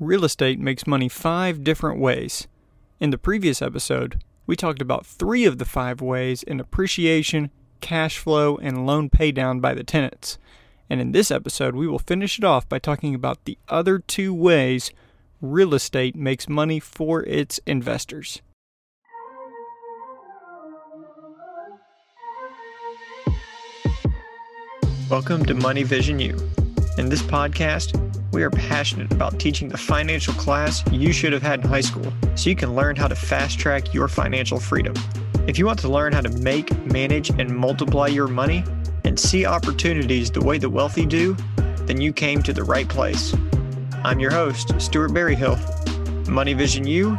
real estate makes money five different ways. In the previous episode, we talked about three of the five ways in appreciation, cash flow, and loan paydown by the tenants. And in this episode, we will finish it off by talking about the other two ways real estate makes money for its investors. Welcome to Money Vision U. In this podcast, we are passionate about teaching the financial class you should have had in high school so you can learn how to fast track your financial freedom. If you want to learn how to make, manage, and multiply your money and see opportunities the way the wealthy do, then you came to the right place. I'm your host, Stuart Berryhill. Money Vision U,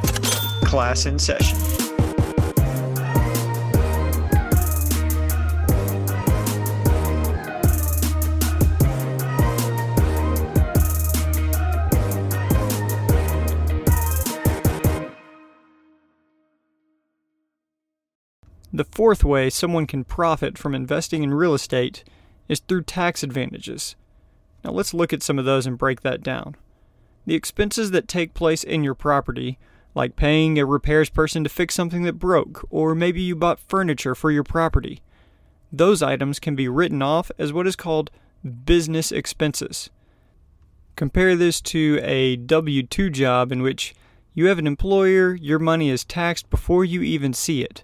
class in session. The fourth way someone can profit from investing in real estate is through tax advantages. Now let's look at some of those and break that down. The expenses that take place in your property, like paying a repairs person to fix something that broke, or maybe you bought furniture for your property, those items can be written off as what is called business expenses. Compare this to a W 2 job in which you have an employer, your money is taxed before you even see it.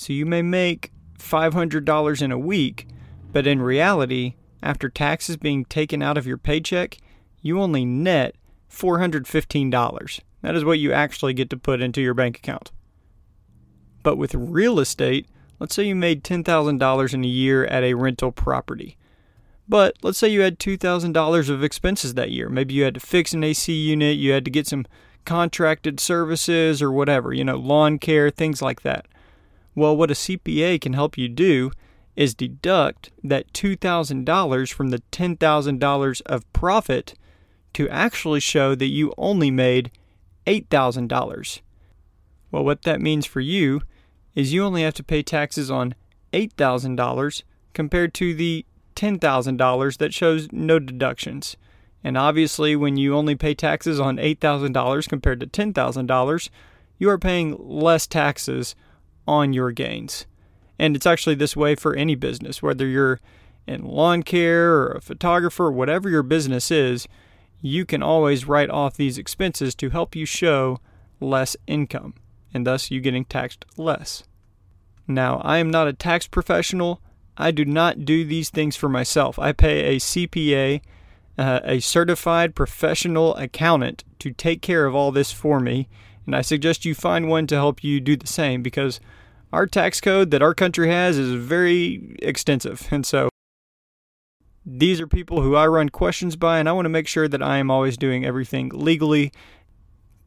So you may make $500 in a week, but in reality, after taxes being taken out of your paycheck, you only net $415. That is what you actually get to put into your bank account. But with real estate, let's say you made $10,000 in a year at a rental property. But let's say you had $2,000 of expenses that year. Maybe you had to fix an AC unit, you had to get some contracted services or whatever, you know, lawn care, things like that. Well, what a CPA can help you do is deduct that $2,000 from the $10,000 of profit to actually show that you only made $8,000. Well, what that means for you is you only have to pay taxes on $8,000 compared to the $10,000 that shows no deductions. And obviously, when you only pay taxes on $8,000 compared to $10,000, you are paying less taxes on your gains. And it's actually this way for any business, whether you're in lawn care or a photographer, whatever your business is, you can always write off these expenses to help you show less income, and thus you getting taxed less. Now, I am not a tax professional. I do not do these things for myself. I pay a CPA, uh, a certified professional accountant, to take care of all this for me, and I suggest you find one to help you do the same because our tax code that our country has is very extensive. And so these are people who I run questions by, and I want to make sure that I am always doing everything legally.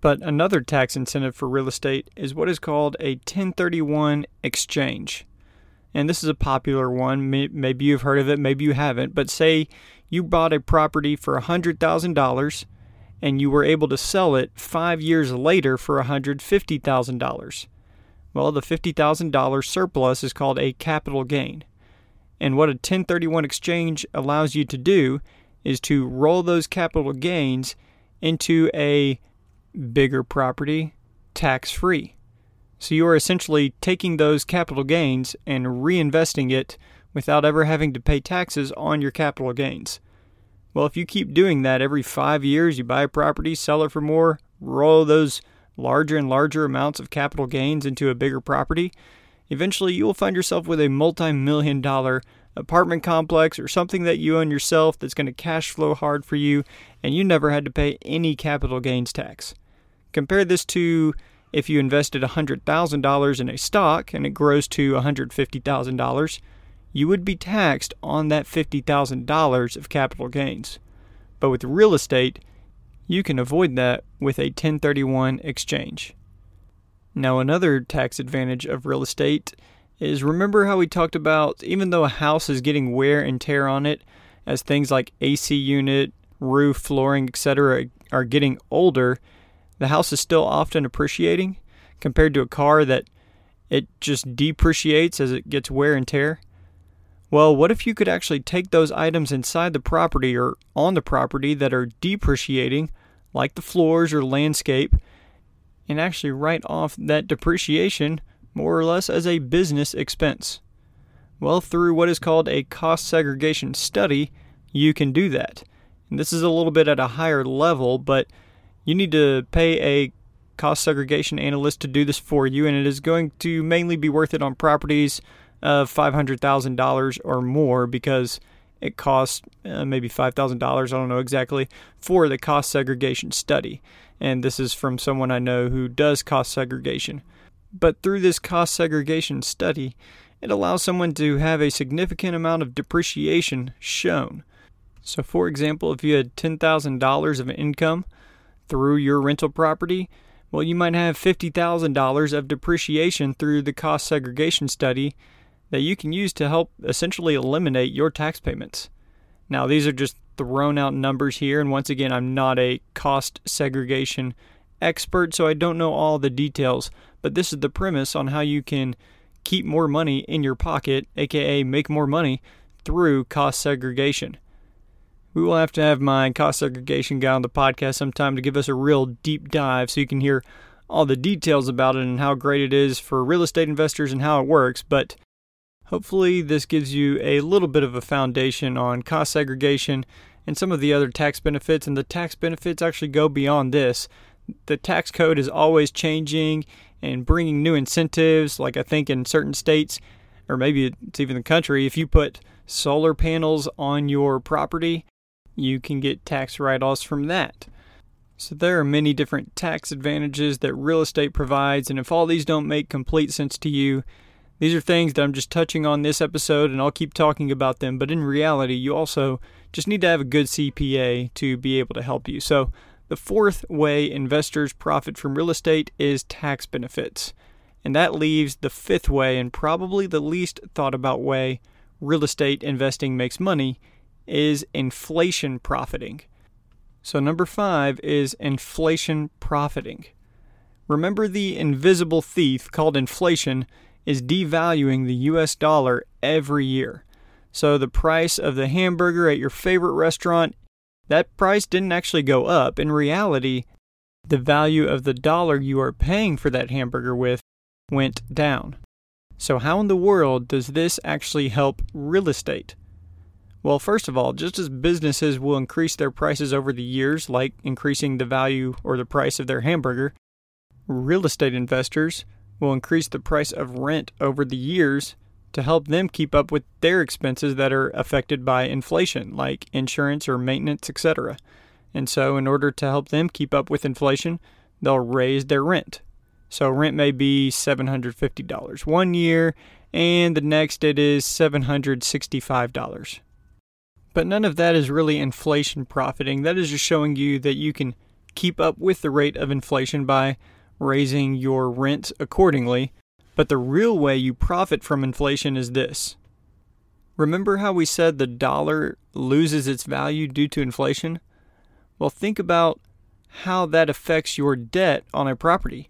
But another tax incentive for real estate is what is called a 1031 exchange. And this is a popular one. Maybe you've heard of it, maybe you haven't. But say you bought a property for $100,000 and you were able to sell it five years later for $150,000. Well, the $50,000 surplus is called a capital gain. And what a 1031 exchange allows you to do is to roll those capital gains into a bigger property tax free. So you are essentially taking those capital gains and reinvesting it without ever having to pay taxes on your capital gains. Well, if you keep doing that every five years, you buy a property, sell it for more, roll those larger and larger amounts of capital gains into a bigger property, eventually you will find yourself with a multi million dollar apartment complex or something that you own yourself that's going to cash flow hard for you and you never had to pay any capital gains tax. Compare this to if you invested $100,000 in a stock and it grows to $150,000, you would be taxed on that $50,000 of capital gains. But with real estate, you can avoid that with a 1031 exchange. Now, another tax advantage of real estate is remember how we talked about even though a house is getting wear and tear on it, as things like AC unit, roof, flooring, etc., are getting older, the house is still often appreciating compared to a car that it just depreciates as it gets wear and tear. Well, what if you could actually take those items inside the property or on the property that are depreciating, like the floors or landscape, and actually write off that depreciation more or less as a business expense. Well, through what is called a cost segregation study, you can do that. And this is a little bit at a higher level, but you need to pay a cost segregation analyst to do this for you, and it is going to mainly be worth it on properties of $500,000 or more because it costs uh, maybe $5,000, I don't know exactly, for the cost segregation study. And this is from someone I know who does cost segregation. But through this cost segregation study, it allows someone to have a significant amount of depreciation shown. So, for example, if you had $10,000 of income through your rental property, well, you might have $50,000 of depreciation through the cost segregation study that you can use to help essentially eliminate your tax payments. Now, these are just thrown out numbers here, and once again, I'm not a cost segregation expert, so I don't know all the details, but this is the premise on how you can keep more money in your pocket, aka make more money through cost segregation. We will have to have my cost segregation guy on the podcast sometime to give us a real deep dive so you can hear all the details about it and how great it is for real estate investors and how it works. But Hopefully, this gives you a little bit of a foundation on cost segregation and some of the other tax benefits. And the tax benefits actually go beyond this. The tax code is always changing and bringing new incentives. Like I think in certain states, or maybe it's even the country, if you put solar panels on your property, you can get tax write offs from that. So there are many different tax advantages that real estate provides, and if all these don't make complete sense to you, these are things that I'm just touching on this episode, and I'll keep talking about them. But in reality, you also just need to have a good CPA to be able to help you. So, the fourth way investors profit from real estate is tax benefits. And that leaves the fifth way, and probably the least thought about way real estate investing makes money, is inflation profiting. So, number five is inflation profiting. Remember the invisible thief called inflation is devaluing the US dollar every year. So the price of the hamburger at your favorite restaurant, that price didn't actually go up. In reality, the value of the dollar you are paying for that hamburger with went down. So, how in the world does this actually help real estate? Well, first of all, just as businesses will increase their prices over the years, like increasing the value or the price of their hamburger, real estate investors will increase the price of rent over the years to help them keep up with their expenses that are affected by inflation, like insurance or maintenance, etc. And so, in order to help them keep up with inflation, they'll raise their rent. So, rent may be $750 one year, and the next it is $765. But none of that is really inflation profiting. That is just showing you that you can keep up with the rate of inflation by raising your rent accordingly. But the real way you profit from inflation is this. Remember how we said the dollar loses its value due to inflation? Well, think about how that affects your debt on a property.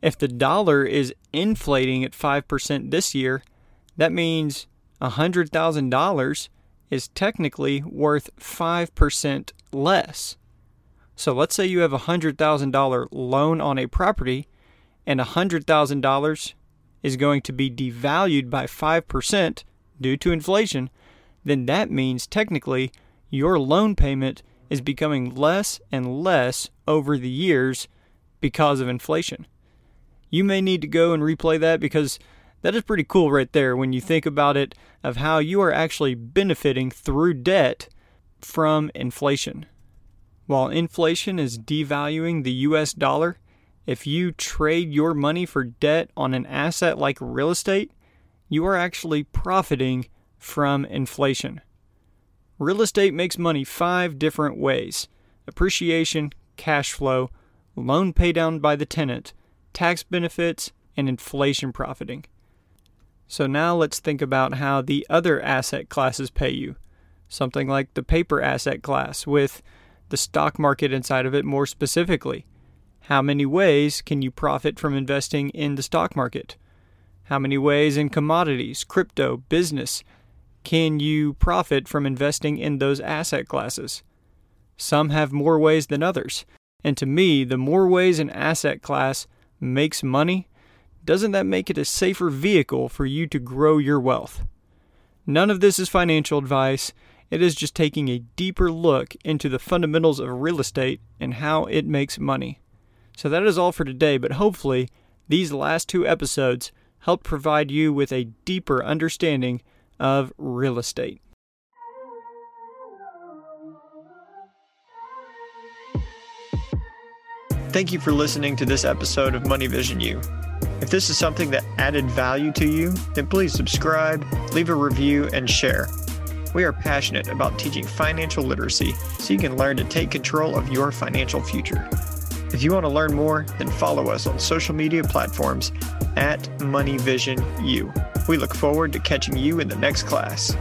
If the dollar is inflating at 5% this year, that means $100,000 is technically worth 5% less. So let's say you have a $100,000 loan on a property and $100,000 is going to be devalued by 5% due to inflation, then that means technically your loan payment is becoming less and less over the years because of inflation. You may need to go and replay that because that is pretty cool right there when you think about it of how you are actually benefiting through debt from inflation. While inflation is devaluing the US dollar, if you trade your money for debt on an asset like real estate, you are actually profiting from inflation. Real estate makes money five different ways appreciation, cash flow, loan paydown by the tenant, tax benefits, and inflation profiting. So now let's think about how the other asset classes pay you. Something like the paper asset class with the stock market inside of it more specifically. How many ways can you profit from investing in the stock market? How many ways in commodities, crypto, business can you profit from investing in those asset classes? Some have more ways than others. And to me, the more ways an asset class makes money, doesn't that make it a safer vehicle for you to grow your wealth? None of this is financial advice. It is just taking a deeper look into the fundamentals of real estate and how it makes money. So that is all for today, but hopefully, these last two episodes help provide you with a deeper understanding of real estate. Thank you for listening to this episode of Money Vision U. If this is something that added value to you, then please subscribe, leave a review, and share. We are passionate about teaching financial literacy so you can learn to take control of your financial future. If you want to learn more, then follow us on social media platforms at MoneyVisionU. We look forward to catching you in the next class.